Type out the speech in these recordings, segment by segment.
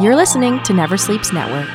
You're listening to Never Sleeps Network.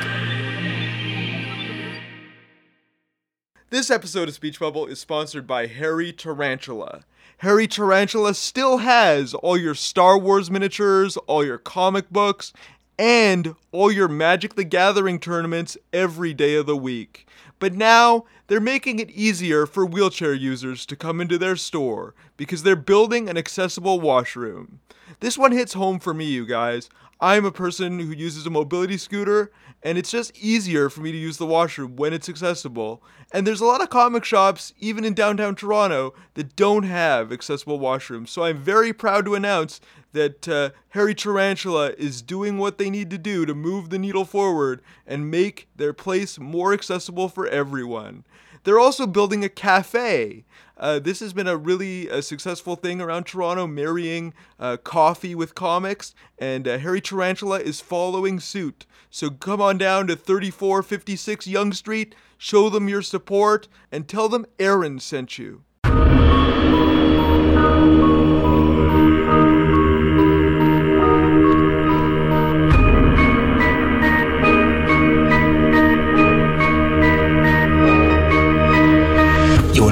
This episode of Speech Bubble is sponsored by Hairy Tarantula. Hairy Tarantula still has all your Star Wars miniatures, all your comic books, and all your Magic the Gathering tournaments every day of the week. But now they're making it easier for wheelchair users to come into their store because they're building an accessible washroom. This one hits home for me, you guys. I'm a person who uses a mobility scooter, and it's just easier for me to use the washroom when it's accessible. And there's a lot of comic shops, even in downtown Toronto, that don't have accessible washrooms. So I'm very proud to announce that uh, Hairy Tarantula is doing what they need to do to move the needle forward and make their place more accessible for everyone. They're also building a cafe. Uh, this has been a really uh, successful thing around Toronto, marrying uh, coffee with comics, and uh, Hairy Tarantula is following suit. So come on down to 3456 Yonge Street, show them your support, and tell them Aaron sent you.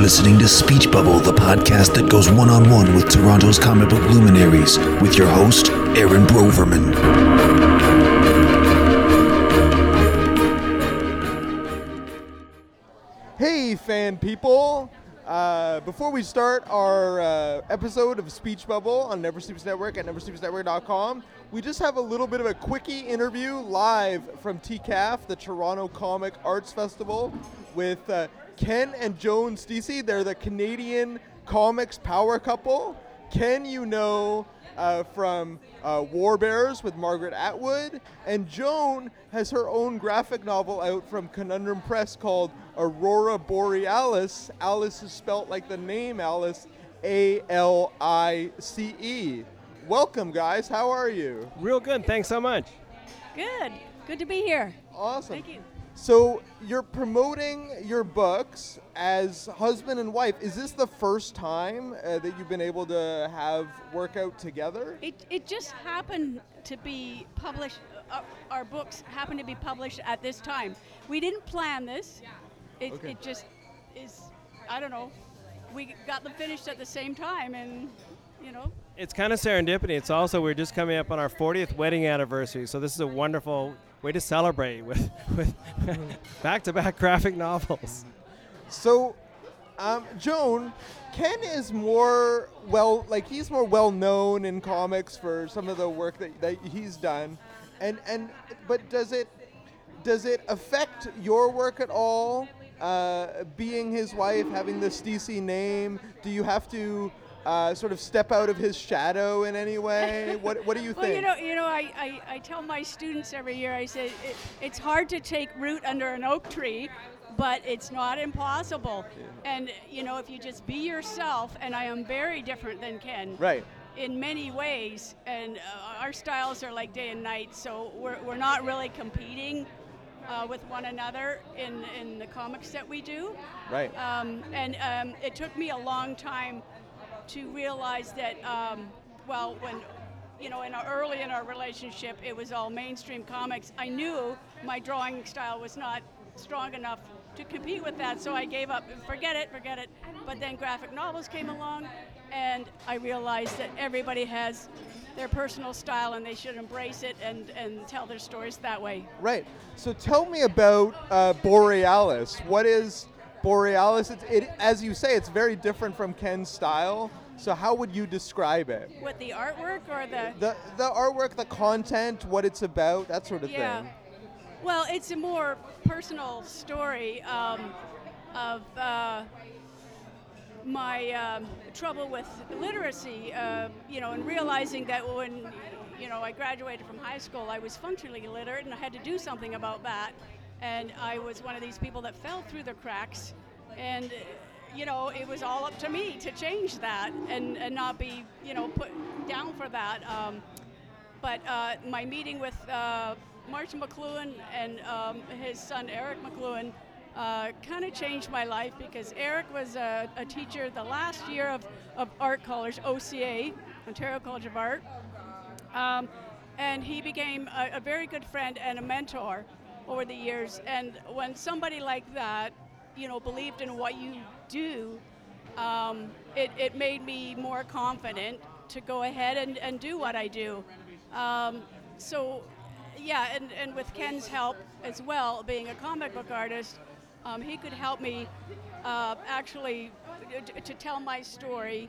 Listening to Speech Bubble, the podcast that goes one on one with Toronto's comic book luminaries, with your host, Aaron Broverman. Hey, fan people! Uh, before we start our uh, episode of Speech Bubble on Never Sleeps Network at neversleepsnetwork.com, we just have a little bit of a quickie interview live from TCAF, the Toronto Comic Arts Festival, with uh, Ken and Joan Steacy. They're the Canadian comics power couple. Ken, you know uh, from uh, War Bears with Margaret Atwood, and Joan has her own graphic novel out from Conundrum Press called Aurora Borealice. Alice is spelt like the name Alice, A L I C E. Welcome, guys. How are you? Real good. Thanks so much. Good. Good to be here. Awesome. Thank you. So you're promoting your books as husband and wife. Is this the first time uh, that you've been able to have work out together? It, it just happened to be published, uh, our books happened to be published at this time. We didn't plan this. It, Okay. it just is, I don't know. We got them finished at the same time and, you know, It's kind of serendipity. It's also we're just coming up on our 40th wedding anniversary, so this is a wonderful way to celebrate with with back-to-back graphic novels. So, um, Joan, Ken is more well, like he's more well known in comics for some of the work that, that he's done, and and but does it does it affect your work at all? Uh, being his wife, having the Steacy name, do you have to uh, sort of step out of his shadow in any way? what What do you well, think? you know, you know, I, I, I tell my students every year, I say it, it's hard to take root under an oak tree, but it's not impossible. And you know, if you just be yourself, and I am very different than Ken. right. in many ways, and uh, our styles are like day and night, so we're, we're not really competing uh, with one another in, in the comics that we do. Right. Um, and um, it took me a long time to realize that, um, well, when, you know, in our, early in our relationship, it was all mainstream comics. I knew my drawing style was not strong enough to compete with that, so I gave up. Forget it, forget it. But then graphic novels came along, and I realized that everybody has their personal style and they should embrace it and, and tell their stories that way. Right. So tell me about uh, Borealice. What is Borealice? It's, it, as you say, it's very different from Ken's style. So how would you describe it? With the artwork or the. The the artwork, the content, what it's about, that sort of Yeah. thing. Well, it's a more personal story um, of uh, my um, trouble with literacy, uh, you know, and realizing that when, you know, I graduated from high school, I was functionally illiterate and I had to do something about that. And I was one of these people that fell through the cracks. And, you know, it was all up to me to change that and, and not be, you know, put down for that. Um, but uh, my meeting with uh, Martin McLuhan and um, his son Eric McLuhan uh, kind of changed my life because Eric was a, a teacher the last year of, of art college, OCA, Ontario College of Art. Um, and he became a, a very good friend and a mentor over the years. And when somebody like that, you know, believed in what you do, um, it, it made me more confident to go ahead and, and do what I do. Um, so, yeah, and, and with Ken's help as well, being a comic book artist, um, he could help me uh, actually t- to tell my story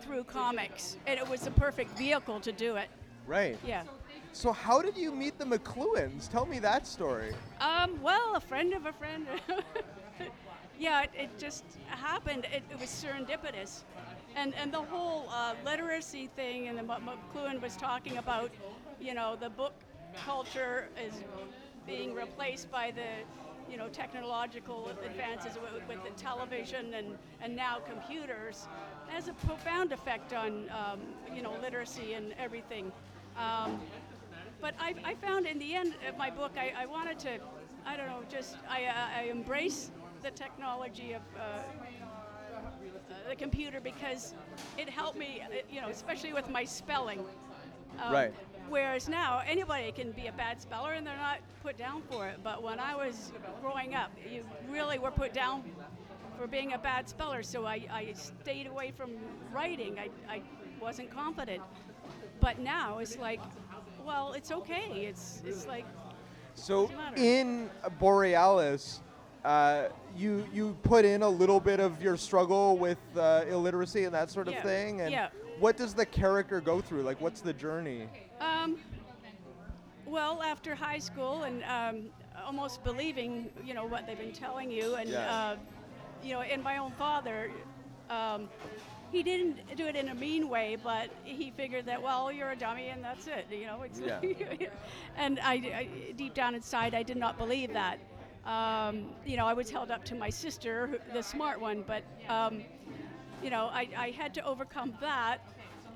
through comics. And it was the perfect vehicle to do it. Right. Yeah. So how did you meet the McLuhans? Tell me that story. Um, well, a friend of a friend. yeah, it, it, just happened. It, it, was serendipitous. And, and the whole uh, literacy thing and what McLuhan was talking about, you know, the book culture is being replaced by the, you know, technological advances with, with the television and, and now computers has a profound effect on, um, you know, literacy and everything. Um, but I, I, found in the end of my book, I, I wanted to, I don't know, just, I, I embrace the technology of uh, uh, the computer because it helped me, uh, you know, especially with my spelling. Um, right. Whereas now anybody can be a bad speller and they're not put down for it. But when I was growing up, you really were put down for being a bad speller. So I, I stayed away from writing. I, I wasn't confident. But now it's like, well, it's okay. It's it's like. So in Borealice, uh, you you put in a little bit of your struggle with uh, illiteracy and that sort of yeah. thing. And yeah. what does the character go through? Like, what's the journey? Um, well, after high school and um, almost believing, you know, what they've been telling you, and yeah. uh, you know, and my own father. Um, he didn't do it in a mean way, but he figured that well, you're a dummy and that's it. You know, yeah. and I, I, deep down inside, I did not believe that. Um, you know, I was held up to my sister, the smart one, but, um, you know, I, I, had to overcome that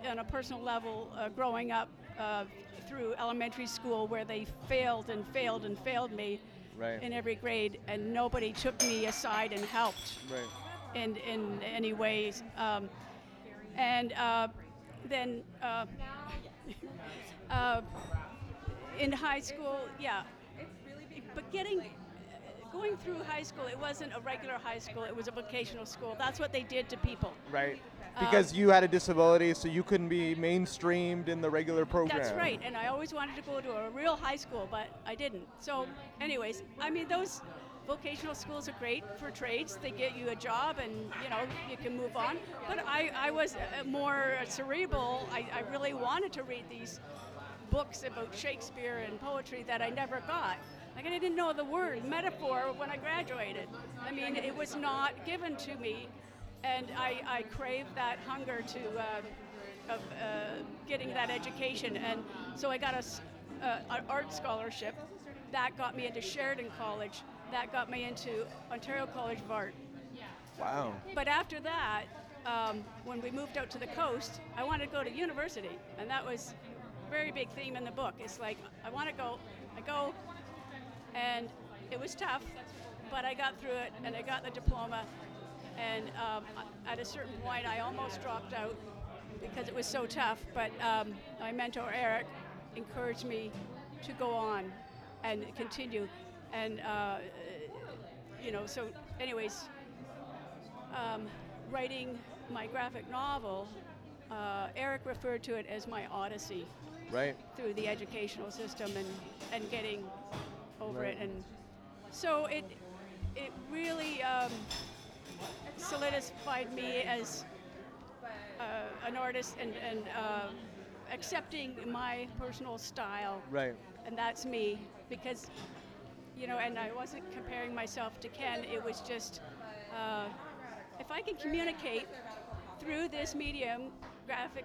on a personal level uh, growing up uh, through elementary school where they failed and failed and failed me right. in every grade, and nobody took me aside and helped right. in, in any ways. Um, and uh, then uh, uh, in high school, yeah. But getting going through high school, it wasn't a regular high school, it was a vocational school. That's what they did to people. Right. Because um, you had a disability, so you couldn't be mainstreamed in the regular program. That's right. And I always wanted to go to a real high school, but I didn't. So, anyways, I mean, those vocational schools are great for trades. They get you a job and, you know, you can move on. But I, I was uh, more cerebral. I, I really wanted to read these books about Shakespeare and poetry that I never got. Like I didn't know the word metaphor when I graduated. I mean, it was not given to me, and I, I craved that hunger to uh, of uh, getting that education, and so I got a, uh, an art scholarship. That got me into Sheridan College. That got me into Ontario College of Art. Wow. But after that, um, when we moved out to the coast, I wanted to go to university, and that was a very big theme in the book. It's like I want to go, I go, and it was tough, but I got through it and I got the diploma. And um, at a certain point, I almost dropped out because it was so tough. But um, my mentor Eric encouraged me to go on and continue. And uh, you know, so anyways, um, writing my graphic novel, uh, Eric referred to it as my odyssey. Right. Through the educational system and, and getting over right. it, and so it it really um, solidified me as uh, an artist and and uh, accepting my personal style. Right. And that's me because you know, and I wasn't comparing myself to Ken. It was just uh, if I can communicate through this medium, graphic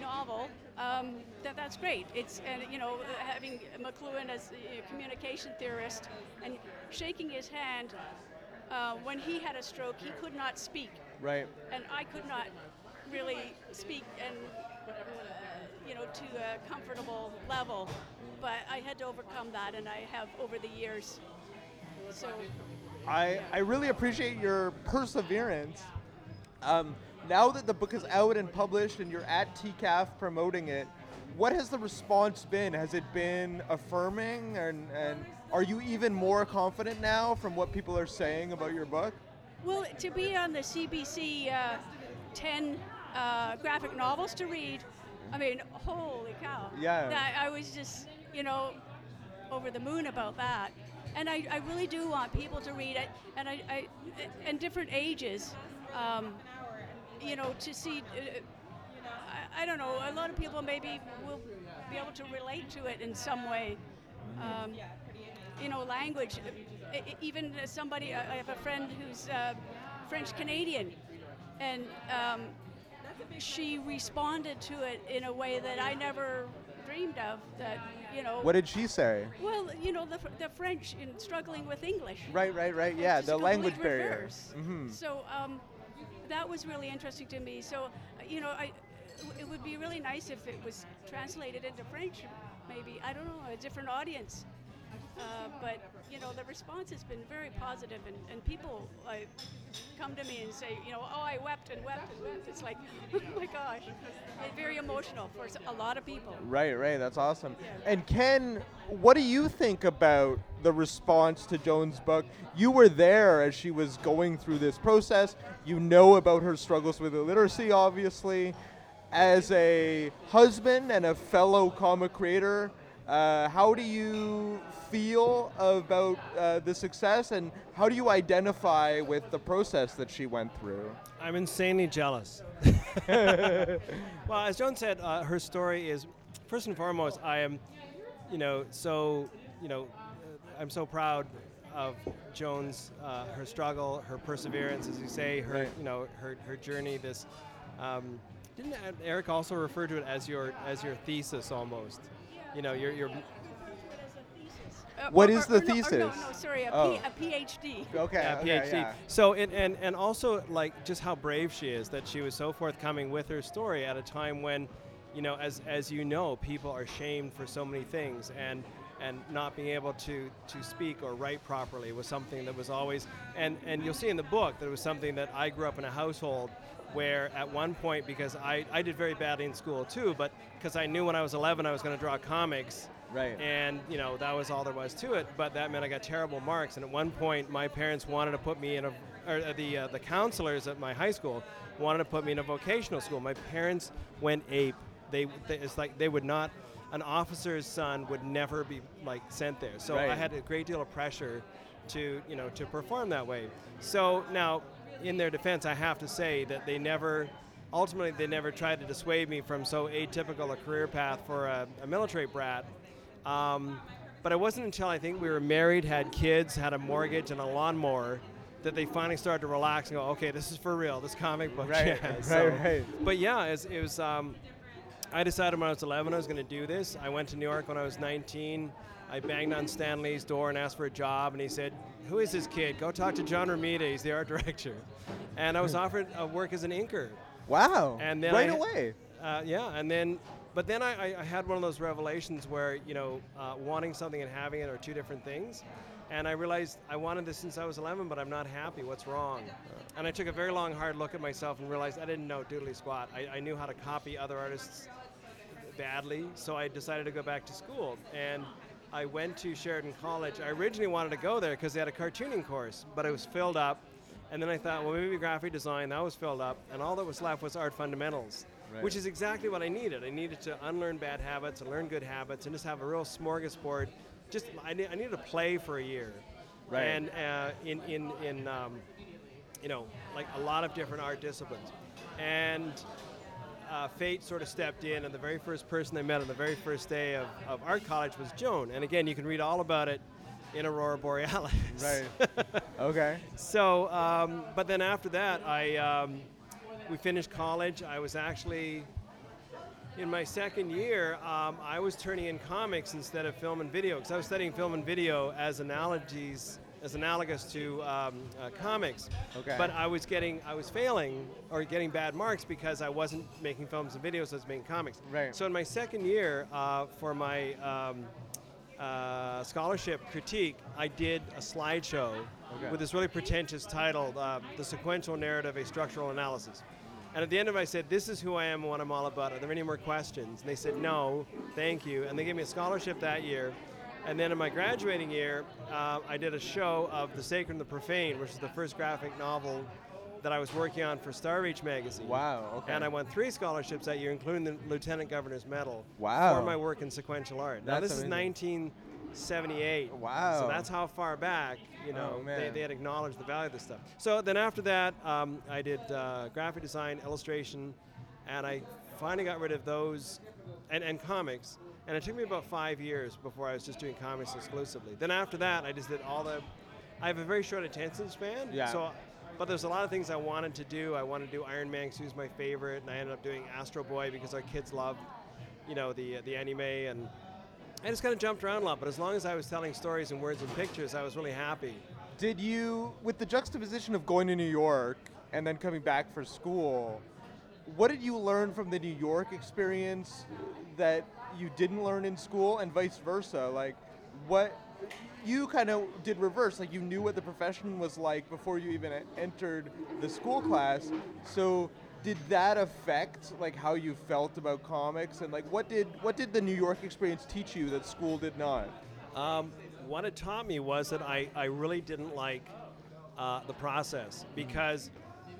novel, um, that that's great. It's and you know having McLuhan as a communication theorist and shaking his hand uh, when he had a stroke, he could not speak. Right. And I could not really speak and uh, you know to a comfortable level, but I had to overcome that, and I have over the years. So. I, I really appreciate your perseverance. Um, now that the book is out and published and you're at TCAF promoting it, what has the response been? Has it been affirming, and and are you even more confident now from what people are saying about your book? Well, to be on the CBC uh, 10 uh, graphic novels to read, I mean, holy cow. Yeah. That, I was just, you know, over the moon about that. And I, I really do want people to read it, and I, I and different ages, um, you know, to see. Uh, I, I don't know. A lot of people maybe will be able to relate to it in some way. Um, you know, language. Even somebody, I have a friend who's uh, French Canadian, and um, she responded to it in a way that I never dreamed of. That you know. What did she say? Well, you know, the, the French in struggling with English. Right, right, right. Yeah, the language barrier. Mhm. So um, that was really interesting to me. So, uh, you know, I, it would be really nice if it was translated into French, maybe, I don't know, a different audience. Uh, but, you know, the response has been very positive, and, and people like, come to me and say, you know, oh, I wept and wept and wept. It's like, oh my gosh, it's very emotional for a lot of people. Right, right. That's awesome. And Ken, what do you think about the response to Joan's book? You were there as she was going through this process. You know about her struggles with illiteracy, obviously. As a husband and a fellow comic creator, uh, how do you feel about uh, the success, and how do you identify with the process that she went through? I'm insanely jealous. well, as Joan said, uh, her story is first and foremost. I am, you know, so you know, uh, I'm so proud of Joan's uh, her struggle, her perseverance, as you say, her Right. you know her her journey. This um, didn't Eric also refer to it as your as your thesis almost. You know, your your Uh, What or- is or- the or or thesis? no, no, sorry, a, Oh. P- a PhD. Okay, yeah, okay, PhD. yeah. So and, and and also like just how brave she is that she was so forthcoming with her story at a time when, you know, as as you know, people are shamed for so many things and and not being able to to speak or write properly was something that was always and and you'll see in the book that it was something that I grew up in a household where at one point because I, I did very badly in school too but because I knew when I was 11 I was going to draw comics Right. and you know that was all there was to it. But that meant I got terrible marks. And at one point, my parents wanted to put me in a, or uh, the uh, the counselors at my high school wanted to put me in a vocational school. My parents went ape. They, they it's like they would not. An officer's son would never be like sent there. So I had a great deal of pressure to you know to perform that way. So now, in their defense, I have to say that they never. Ultimately, they never tried to dissuade me from so atypical a career path for a, a military brat. Um, but it wasn't until I think we were married, had kids, had a mortgage, and a lawnmower that they finally started to relax and go, okay, this is for real. This comic book. Right, yeah. right, So- right. But yeah, it was. It was um, I decided when I was 11 I was going to do this. I went to New York when I was 19. I banged on Stan Lee's door and asked for a job, and he said, "Who is this kid? Go talk to John Romita. He's the art director." And I was offered a work as an inker. Wow. And then right I- away. Uh, yeah, and then, but then I, I- I had one of those revelations where you know, uh, wanting something and having it are two different things, and I realized I wanted this since I was 11, but I'm not happy. What's wrong? And I took a very long, hard look at myself and realized I didn't know doodly squat. I, I knew how to copy other artists badly, so I decided to go back to school. And I went to Sheridan College. I originally wanted to go there because they had a cartooning course, but it was filled up. And then I thought, well, maybe graphic design, that was filled up. And all that was left was art fundamentals, Right. which is exactly what I needed. I needed to unlearn bad habits and learn good habits and just have a real smorgasbord. Just, I, ne- I needed to play for a year. Right. And uh, in, in, in um, you know, like a lot of different art disciplines. And uh, fate sort of stepped in, and the very first person I met on the very first day of, of art college was Joan. And again, you can read all about it in Aurora Borealice. Right. okay. So, um, but then after that, I um, we finished college. I was actually in my second year. Um, I was turning in comics instead of film and video because I was studying film and video as analogies, as analogous to um, uh, comics. Okay. But I was getting, I was failing or getting bad marks because I wasn't making films and videos. I was making comics. Right. So in my second year, uh, for my um, uh, scholarship critique, I did a slideshow Okay. with this really pretentious title, uh, "The Sequential Narrative: A Structural Analysis." And at the end of it, I said, "This is who I am and what I'm all about. Are there any more questions?" And they said, "No, thank you." And they gave me a scholarship that year. And then in my graduating year, uh, I did a show of The Sacred and the Profane, which is the first graphic novel that I was working on for Star Reach magazine. Wow, okay. And I won three scholarships that year, including the Lieutenant Governor's Medal. Wow. For my work in sequential art. now That's this amazing. is 1978. Wow. So that's how far back, you know, Oh, they, they had acknowledged the value of this stuff. So then after that, um, I did uh, graphic design, illustration, and I finally got rid of those, and, and comics. And it took me about five years before I was just doing comics exclusively. Then after that, I just did all the. I have a very short attention span. Yeah. So, but there's a lot of things I wanted to do. I wanted to do Iron Man 'cause he was my favorite, and I ended up doing Astro Boy because our kids loved, you know, the the anime and. I just kind of jumped around a lot, but as long as I was telling stories in words and pictures, I was really happy. Did you, with the juxtaposition of going to New York and then coming back for school, what did you learn from the New York experience that you didn't learn in school, and vice versa? Like, what you kind of did reverse. Like, you knew what the profession was like before you even entered the school class. So, did that affect like how you felt about comics, and like what did what did the New York experience teach you that school did not? Um, what it taught me was that I, I really didn't like uh, the process because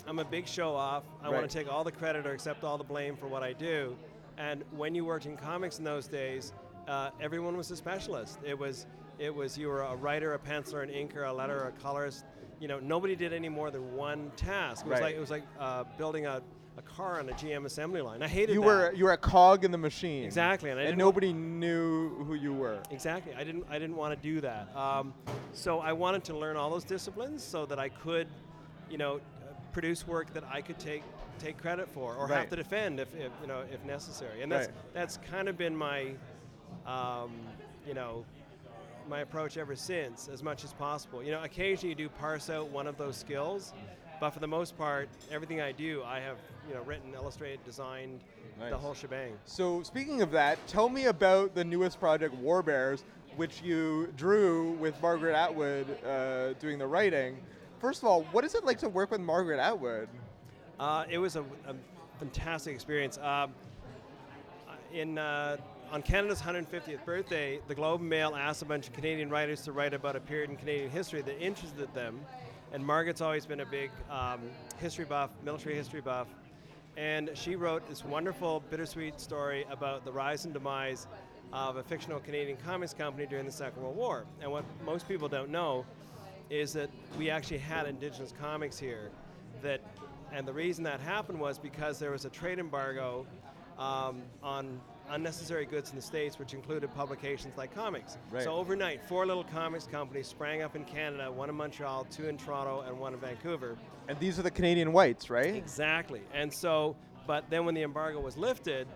I'm a big show off. I Right. want to take all the credit or accept all the blame for what I do. And when you worked in comics in those days, uh, everyone was a specialist. It was it was you were a writer, a penciler, an inker, a letterer, a colorist. You know, nobody did any more than one task. It was Right. like it was like uh, building a, a car on a GM assembly line. I hated You that. were you were a cog in the machine. Exactly, and and nobody knew who you were. Exactly. I didn't. I didn't want to do that. Um, so I wanted to learn all those disciplines so that I could, you know, uh, produce work that I could take take credit for or Right. have to defend if, if you know if necessary. And that's Right. that's kind of been my, um, you know, my approach ever since, as much as possible. You know, occasionally you do parse out one of those skills. But for the most part, everything I do, I have you know written, illustrated, designed, the whole shebang. So speaking of that, tell me about the newest project, War Bears, which you drew with Margaret Atwood uh, doing the writing. First of all, what is it like to work with Margaret Atwood? Uh, it was a, a fantastic experience. Um, in uh, on Canada's 150th birthday, the Globe and Mail asked a bunch of Canadian writers to write about a period in Canadian history that interested them. And Margaret's always been a big um, history buff, military history buff. And she wrote this wonderful, bittersweet story about the rise and demise of a fictional Canadian comics company during the Second World War. And what most people don't know is that we actually had indigenous comics here that and the reason that happened was because there was a trade embargo um, on unnecessary goods in the states which included publications like comics Right. so overnight four little comics companies sprang up in canada one in montreal two in toronto and one in vancouver And these are the Canadian whites, right? Exactly. And so, but then when the embargo was lifted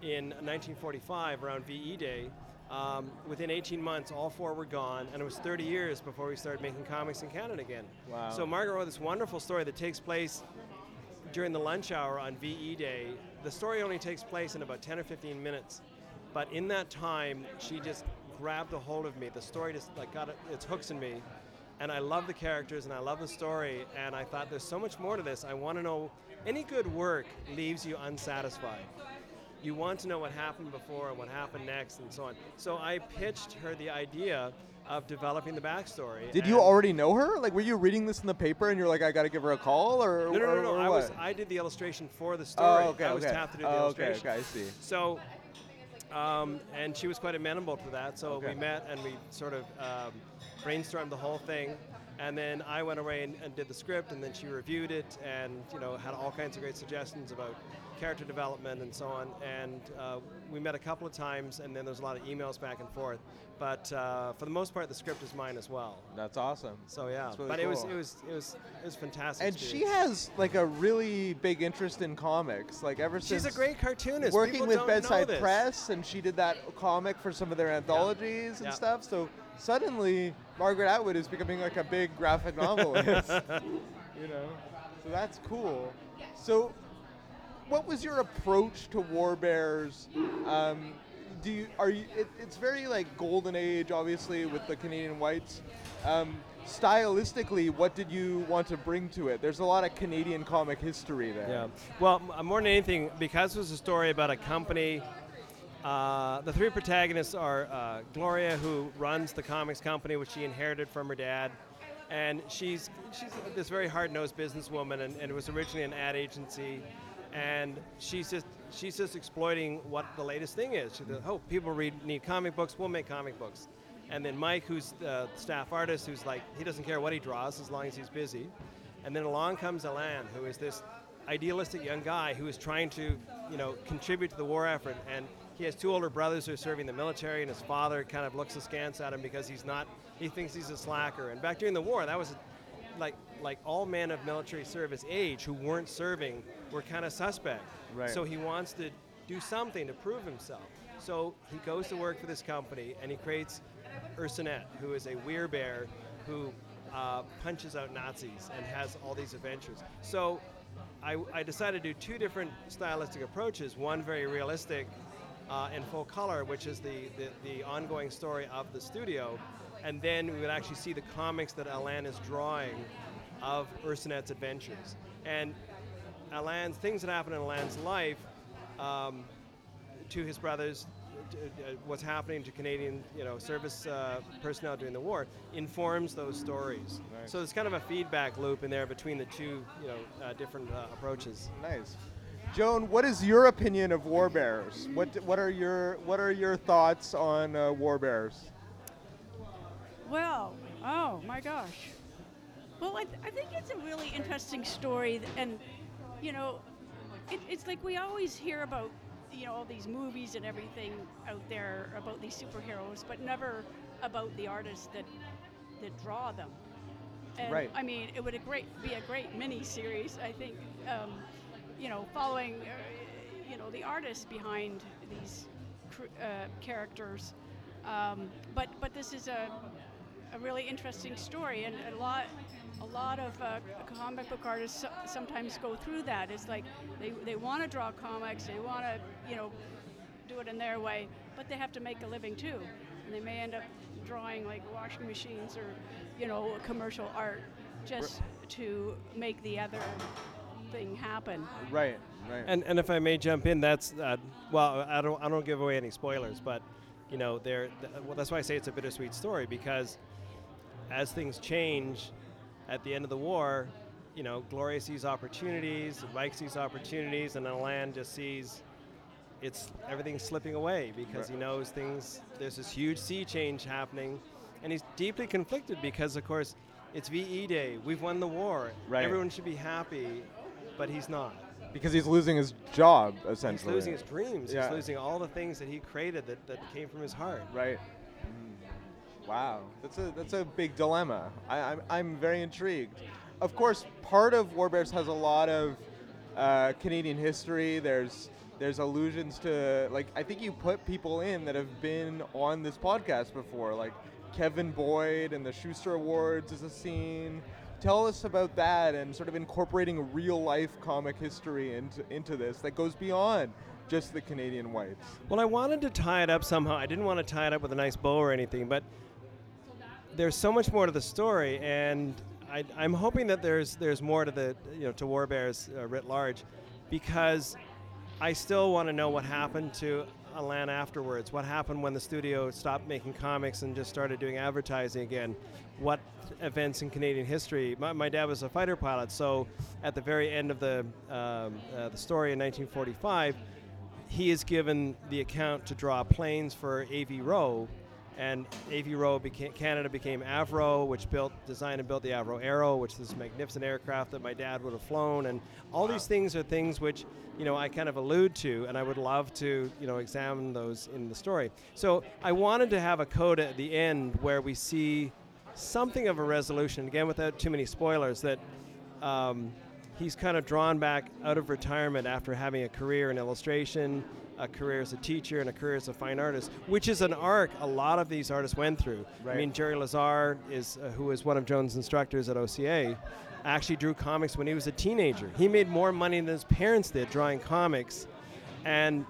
in 1945, around VE Day, um, within 18 months, all four were gone, and it was 30 years before we started making comics in Canada again. Wow. So Margaret wrote this wonderful story that takes place during the lunch hour on VE Day. The story only takes place in about 10 or 15 minutes, but in that time, she just grabbed a hold of me. The story just like got it, its hooks in me, and I love the characters and I love the story. And I thought there's so much more to this. I want to know. Any good work leaves you unsatisfied. You want to know what happened before and what happened next, and so on. So I pitched her the idea of developing the backstory. Did you already know her? Like, were you reading this in the paper and you're like, I got to give her a call, or No, no, no, no. or I was? I did the illustration for the story. Oh, okay, I was okay. tapped to do the Oh, okay, illustration. okay, I see. So, um, and she was quite amenable to that. So Okay. we met and we sort of um, brainstormed the whole thing. And then I went away and, and did the script, and then she reviewed it, and you know had all kinds of great suggestions about character development and so on. And uh, we met a couple of times, and then there's a lot of emails back and forth. But uh, for the most part, the script is mine as well. That's awesome. So yeah, really but it was it was it was it was fantastic. And she has like a really big interest in comics. Like ever since She's a great cartoonist. working People with Bedside. Press, and she did that comic for some of their anthologies and Yeah. stuff. So suddenly, Margaret Atwood is becoming like a big graphic novelist. you know, so that's cool. So, what was your approach to War Bears? Um, do you are you? It, it's very like golden age, obviously, with the Canadian whites. Um, stylistically, what did you want to bring to it? There's a lot of Canadian comic history there. Yeah. Well, more than anything, because it was a story about a company. Uh, the three protagonists are uh, Gloria, who runs the comics company, which she inherited from her dad, and she's she's this very hard-nosed businesswoman, and, and it was originally an ad agency, and she's just she's just exploiting what the latest thing is. She "Oh, people read need comic books. We'll make comic books." And then Mike, who's the staff artist, who's like he doesn't care what he draws as long as he's busy. And then along comes Alan, who is this idealistic young guy who is trying to, you know, contribute to the war effort. And he has two older brothers who are serving the military, and his father kind of looks askance at him because he's not. He thinks he's a slacker. And back during the war, that was like like all men of military service age who weren't serving were kind of suspect. Right. So he wants to do something to prove himself. So he goes to work for this company and he creates Oursonette, who is a werebear who uh, punches out Nazis and has all these adventures. So I, I decided to do two different stylistic approaches. One very realistic uh, in full color, which is the, the, the ongoing story of the studio, and then we would actually see the comics that Alan is drawing of Oursonette's adventures. And Alan's things that happen in Alan's life um, to his brothers, t- uh, what's happening to Canadian, you know, service uh, personnel during the war, informs those stories. Right. So there's kind of a feedback loop in there between the two, you know, uh, different uh, approaches. Nice. Joan, what is your opinion of War Bears? What what are your what are your thoughts on uh, War Bears? Well, oh my gosh. Well, I, th- I think it's a really interesting story, and you know, it, it's like we always hear about you know all these movies and everything out there about these superheroes, but never about the artists that that draw them. And Right. I mean, it would a great be a great mini series. I think, um, you know, following uh, you know the artists behind these cr- uh, characters. Um, but but this is a a really interesting story, and a lot, a lot of uh, comic book artists sometimes go through that. It's like they, they want to draw comics, they want to, you know, do it in their way, but they have to make a living too, and they may end up drawing like washing machines or, you know, commercial art just to make the other thing happen. Right, right. And, and if I may jump in, that's uh, well, I don't I don't give away any spoilers, but you know, there. Th- well, that's why I say it's a bittersweet story because as things change at the end of the war, you know, Gloria sees opportunities, Mike sees opportunities, and Alan just sees it's everything's slipping away because he knows things. There's this huge sea change happening, and he's deeply conflicted because, of course, it's VE Day. We've won the war. Right. Everyone should be happy, but he's not. because he's losing his job essentially. He's losing his dreams. Yeah. He's losing all the things that he created that, that came from his heart. Right. Mm. Wow, that's a that's a big dilemma. I, I'm I'm very intrigued. Of course, part of War Bears has a lot of uh, Canadian history. There's there's allusions to like I think you put people in that have been on this podcast before, like Kevin Boyd and the Shuster Awards is a scene. Tell us about that and sort of incorporating real life comic history into into this that goes beyond just the Canadian whites. Well, I wanted to tie it up somehow. I didn't want to tie it up with a nice bow or anything, but there's so much more to the story, and I, I'm hoping that there's there's more to the you know to War Bears uh, writ large, because I still want to know what happened to Alan afterwards. What happened when the studio stopped making comics and just started doing advertising again? What events in Canadian history? My, my dad was a fighter pilot, so at the very end of the um, uh, the story in 1945 he is given the account to draw planes for A.V. Roe, and A.V. Roe became Canada became Avro, which built, designed and built the Avro Arrow, which is this magnificent aircraft that my dad would have flown, and all these things are things which you know I kind of allude to, and I would love to you know examine those in the story. So I wanted to have a code at the end where we see something of a resolution, again without too many spoilers, that. Um, he's kind of drawn back out of retirement after having a career in illustration, a career as a teacher, and a career as a fine artist, which is an arc a lot of these artists went through. I mean, Jerry Lazare is uh, who is one of Joan's instructors at OCA. Actually, drew comics when he was a teenager. He made more money than his parents did drawing comics, and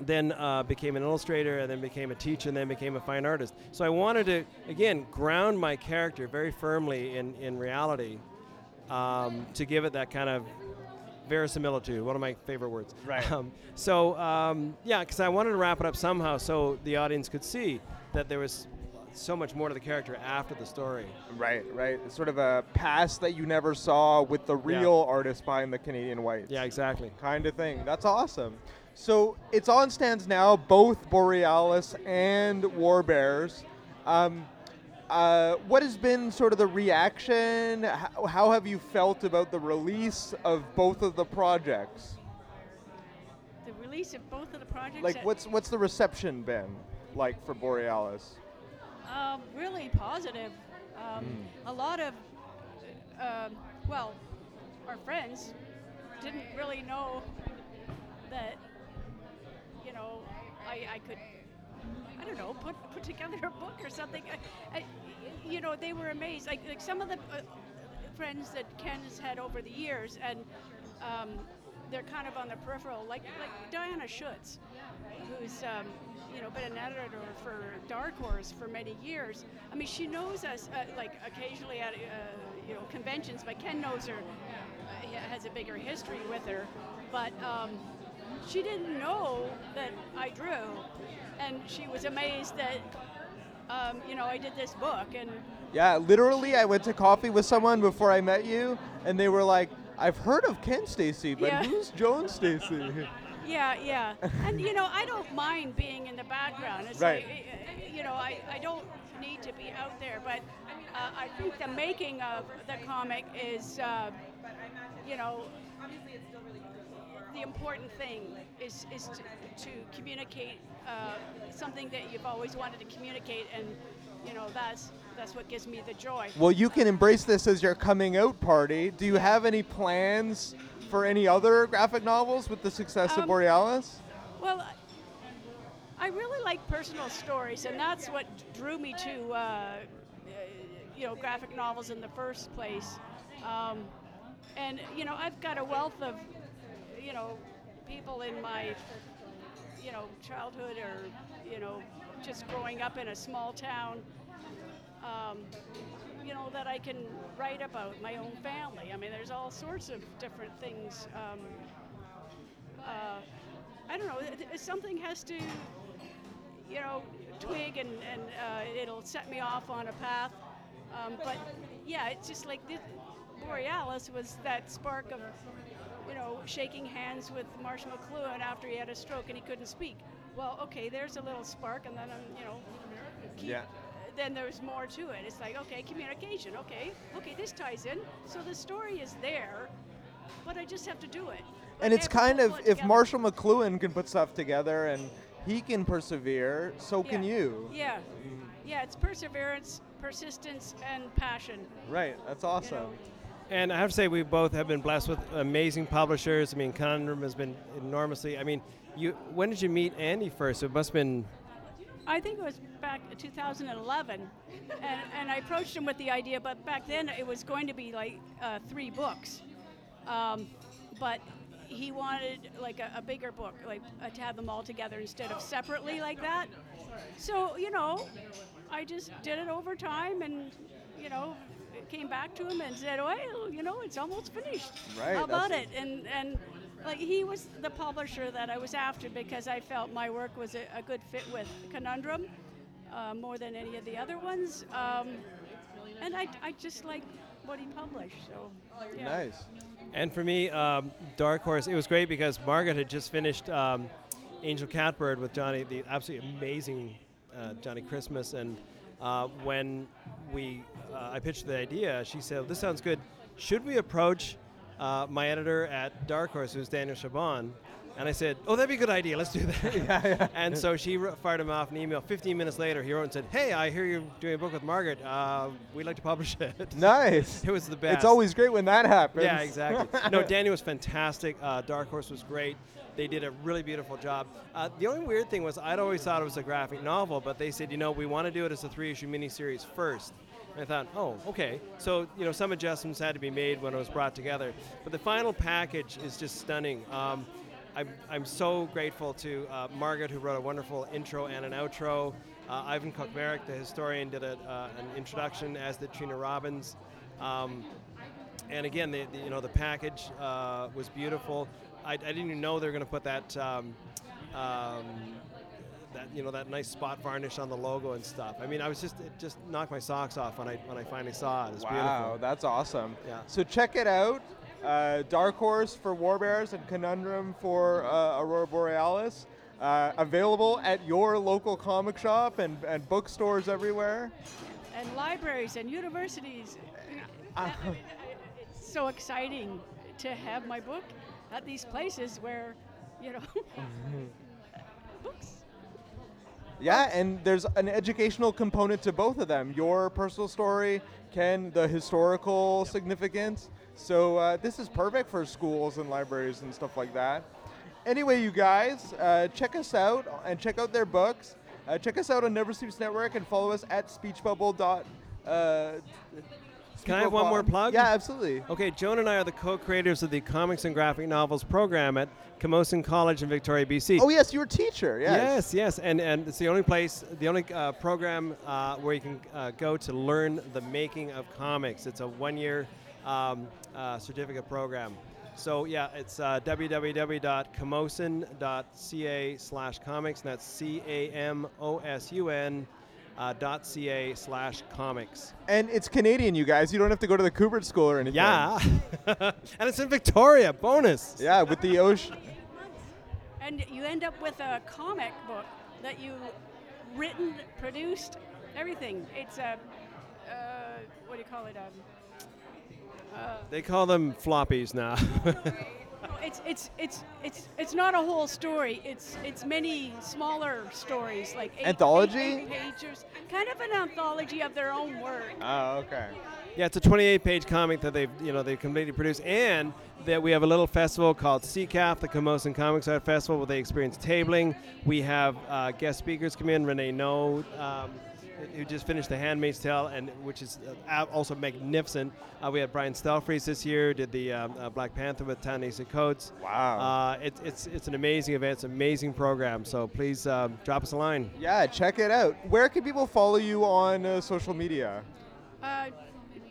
then uh, became an illustrator, and then became a teacher, and then became a fine artist. So I wanted to again ground my character very firmly in in reality, um, to give it that kind of verisimilitude. One of my favorite words. Right. Um, so um, yeah, because I wanted to wrap it up somehow so the audience could see that there was so much more to the character after the story. Right, right. It's sort of a past that you never saw with the real artist behind the Canadian Whites. Yeah, exactly. kind of thing. That's awesome. So it's on stands now, both Borealice and War Bears. Um, uh, what has been sort of the reaction? How, how have you felt about the release of both of the projects? The release of both of the projects. Like, what's what's the reception been like for Borealice? Um, really positive. Um, A lot of, um, well, our friends didn't really know that, you know, I, I could, I don't know, put put together a book or something. I, I, you know, they were amazed. Like, like some of the uh, friends that Ken has had over the years, and um, they're kind of on the peripheral, like like Diana Schutz, who's um, you know been an editor for Dark Horse for many years. I mean, she knows us uh, like occasionally at uh, you know conventions, but Ken knows her, uh, has a bigger history with her, but. Um, she didn't know that I drew, and she was amazed that, um, you know, I did this book, and Yeah, literally, I went to coffee with someone before I met you, and they were like, "I've heard of Ken Steacy, but Yeah. who's Joan Steacy?" Yeah, yeah. and you know, I don't mind being in the background. It's Right. like, you know, I, I don't need to be out there, but uh, I think the making of the comic is, uh, you know, the important thing is, is to, to communicate uh, something that you've always wanted to communicate, and you know, that's that's what gives me the joy. Well, you can embrace this as your coming out party. Do you have any plans for any other graphic novels with the success of Um, Borealice? Well, I really like personal stories, and that's what drew me to, uh, uh, you know, graphic novels in the first place. Um, and you know, I've got a wealth of, you know, people in my, you know, childhood or, you know, just growing up in a small town. Um, you know that I can write about my own family. I mean, there's all sorts of different things. Um, uh, I don't know. Something has to, you know, twig and, and uh, it'll set me off on a path. Um, but yeah, it's just like this, Borealice was that spark of, know, shaking hands with Marshall McLuhan after he had a stroke and he couldn't speak. Well, okay, there's a little spark, and then I'm, you know, keep, Yeah. then there's more to it. It's like, okay, communication. Okay, okay, this ties in. So the story is there, but I just have to do it. And it's kind of if together. Marshall McLuhan can put stuff together and he can persevere, so can you. Yeah, yeah. It's perseverance, persistence, and passion. Right. That's awesome. And I have to say, we both have been blessed with amazing publishers. I mean, Conundrum has been enormously. I mean, you. When did you meet Andy first? It must have been. I think it was back in 2011, and, and I approached him with the idea, but back then it was going to be like uh, three books, um, but he wanted like a, a bigger book, like uh, to have them all together instead of separately like that. So you know, I just did it over time, and you know, came back to him and said, "Well, you know, it's almost finished. Right, How about it?" And and like he was the publisher that I was after because I felt my work was a, a good fit with Conundrum uh, more than any of the other ones. Um, and I, I just like what he published. So yeah. Nice. And for me, um, Dark Horse, it was great because Margaret had just finished um, Angel Catbird with Johnny, the absolutely amazing uh, Johnny Christmas. And uh, when we, uh, I pitched the idea, she said, "This sounds good. Should we approach uh, my editor at Dark Horse, who's Daniel Chabon?" And I said, "Oh, that'd be a good idea. Let's do that." And so she fired him off an email. 15 minutes later, he wrote and said, "Hey, I hear you're doing a book with Margaret. Uh, we'd like to publish it." Nice. It was the best. It's always great when that happens. Yeah, exactly. no, Danny was fantastic. Uh, Dark Horse was great. They did a really beautiful job. Uh, the only weird thing was I'd always thought it was a graphic novel, but they said, you know, we want to do it as a three-issue miniseries first. And I thought, oh, okay. So, you know, some adjustments had to be made when it was brought together. But the final package is just stunning. Um, I'm, I'm so grateful to uh, Margaret, who wrote a wonderful intro and an outro. Uh, Ivan Kocmarek, the historian, did a, uh, an introduction, as did Trina Robbins. Um, and again, the, the, you know the package uh, was beautiful. I, I, didn't even know they were going to put that. Um, um, that you know that nice spot varnish on the logo and stuff. I mean, I was just it just knocked my socks off when I when I finally saw it. It's wow, beautiful. that's awesome. Yeah. So check it out. Uh, Dark Horse for War Bears and Conundrum for uh, Aurora Borealice. Uh, available at your local comic shop and, and bookstores everywhere. And libraries and universities. Uh, it's so exciting to have my book at these places where, you know, books. Yeah, and there's an educational component to both of them. Your personal story, Ken, the historical significance. So uh, this is perfect for schools and libraries and stuff like that. Anyway, you guys, uh, check us out and check out their books. Uh, check us out on Never Sleeps Network and follow us at speechbubble. Dot, uh, Can I have one more plug? Yeah, absolutely. Okay, Joan and I are the co-creators of the Comics and Graphic Novels program at Camosun College in Victoria, BC. Oh yes, you're a teacher. Yes. Yes, yes, and and it's the only place, the only uh, program uh, where you can uh, go to learn the making of comics. It's a one-year um, uh, certificate program. So yeah, it's uh, www.camosun.ca slash comics, and that's C-A-M-O-S-U-N uh, dot .ca slash comics. And it's Canadian, you guys. You don't have to go to the Kubert School or anything. Yeah, and it's in Victoria. Bonus. Yeah, with the ocean. And you end up with a comic book that you written, produced, everything. It's a, uh, what do you call it? Um, uh, They call them floppies now. it's it's it's it's it's not a whole story. It's it's many smaller stories, like eight, Anthology? eight, eight pages, kind of an anthology of their own work. Oh, okay. Yeah, it's a 28-page comic that they've, you know, they've completely produced, and that we have a little festival called CCAF, the Camosun Comics Art Festival, where they experience tabling. We have uh, guest speakers come in, Renee No, um, who just finished The Handmaid's Tale, and which is uh, also magnificent. Uh, we had Brian Stelfreeze this year, did the um, uh, Black Panther with Ta-Nehisi Coates. Wow. Uh, it, it's it's an amazing event. It's an amazing program. So please um, drop us a line. Yeah, check it out. Where can people follow you on uh, social media? Uh,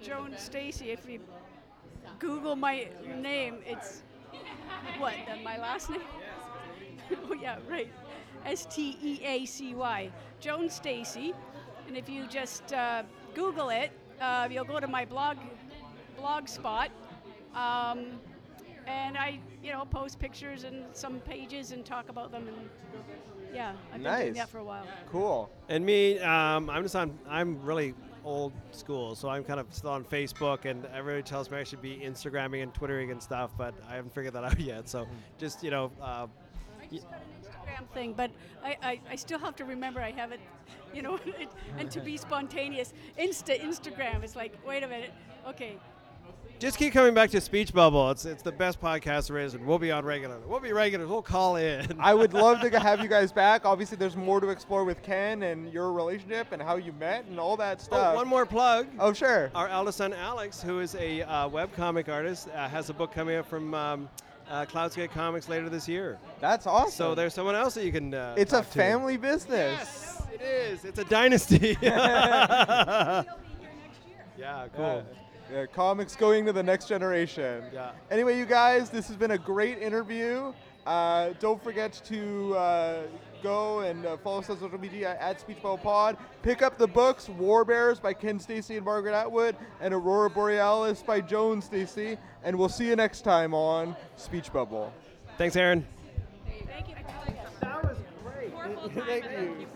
Joan Steacy. If you Google my name, it's what? Then my last name? oh yeah, right. S T E A C Y. Joan Steacy. And if you just uh, Google it, uh, you'll go to my blog blog spot. Um, and I, you know, post pictures and some pages and talk about them. And yeah, I've been doing that for a while. Cool. And me, um, I'm just on. I'm really old school, so I'm kind of still on Facebook, and everybody tells me I should be Instagramming and Twittering and stuff, but I haven't figured that out yet. So just you know, uh, I just got an Instagram thing, but I, I, I still have to remember I have it, you know, it, and to be spontaneous. Insta Instagram is like, wait a minute, okay, just keep coming back to Speech Bubble. It's it's the best podcast there is, and we'll be on regular. We'll be regulars. We'll call in. I would love to have you guys back. Obviously, there's more to explore with Ken and your relationship and how you met and all that stuff. oh, one more plug. Oh, sure. Our eldest son Alex, who is a uh, webcomic artist, uh, has a book coming out from um, uh, Cloudscape Comics later this year. That's awesome. So there's someone else that you can. Uh, It's a talk to. family business. Yes, it is. It's a dynasty. yeah, cool. Yeah, comics going to the next generation. Yeah. Anyway, you guys, this has been a great interview. Uh, don't forget to uh, go and uh, follow us on social media at Speechbubble Pod. Pick up the books War Bears by Ken Steacy and Margaret Atwood and Aurora Borealice by Joan Steacy. And we'll see you next time on Speech Bubble. Thanks, Aaron. thank you. That was great. Thank you.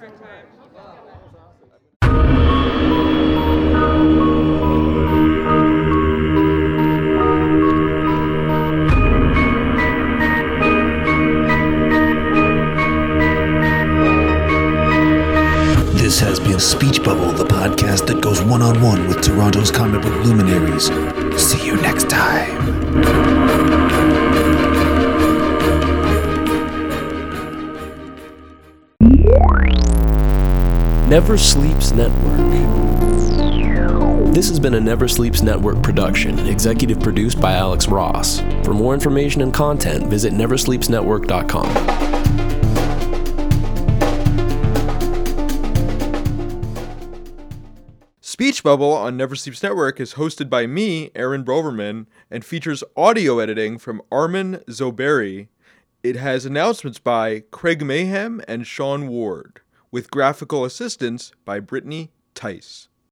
Speech Bubble, the podcast that goes one on one with Toronto's comic book luminaries. See you next time. Never Sleeps Network. This has been a Never Sleeps Network production, executive produced by Alex Ross. For more information and content, visit neversleepsnetwork.com. Bubble on Never Sleeps Network is hosted by me, Aaron Broverman, and features audio editing from Armin Zoberi. It has announcements by Craig Mayhem and Sean Ward, with graphical assistance by Brittany Tice.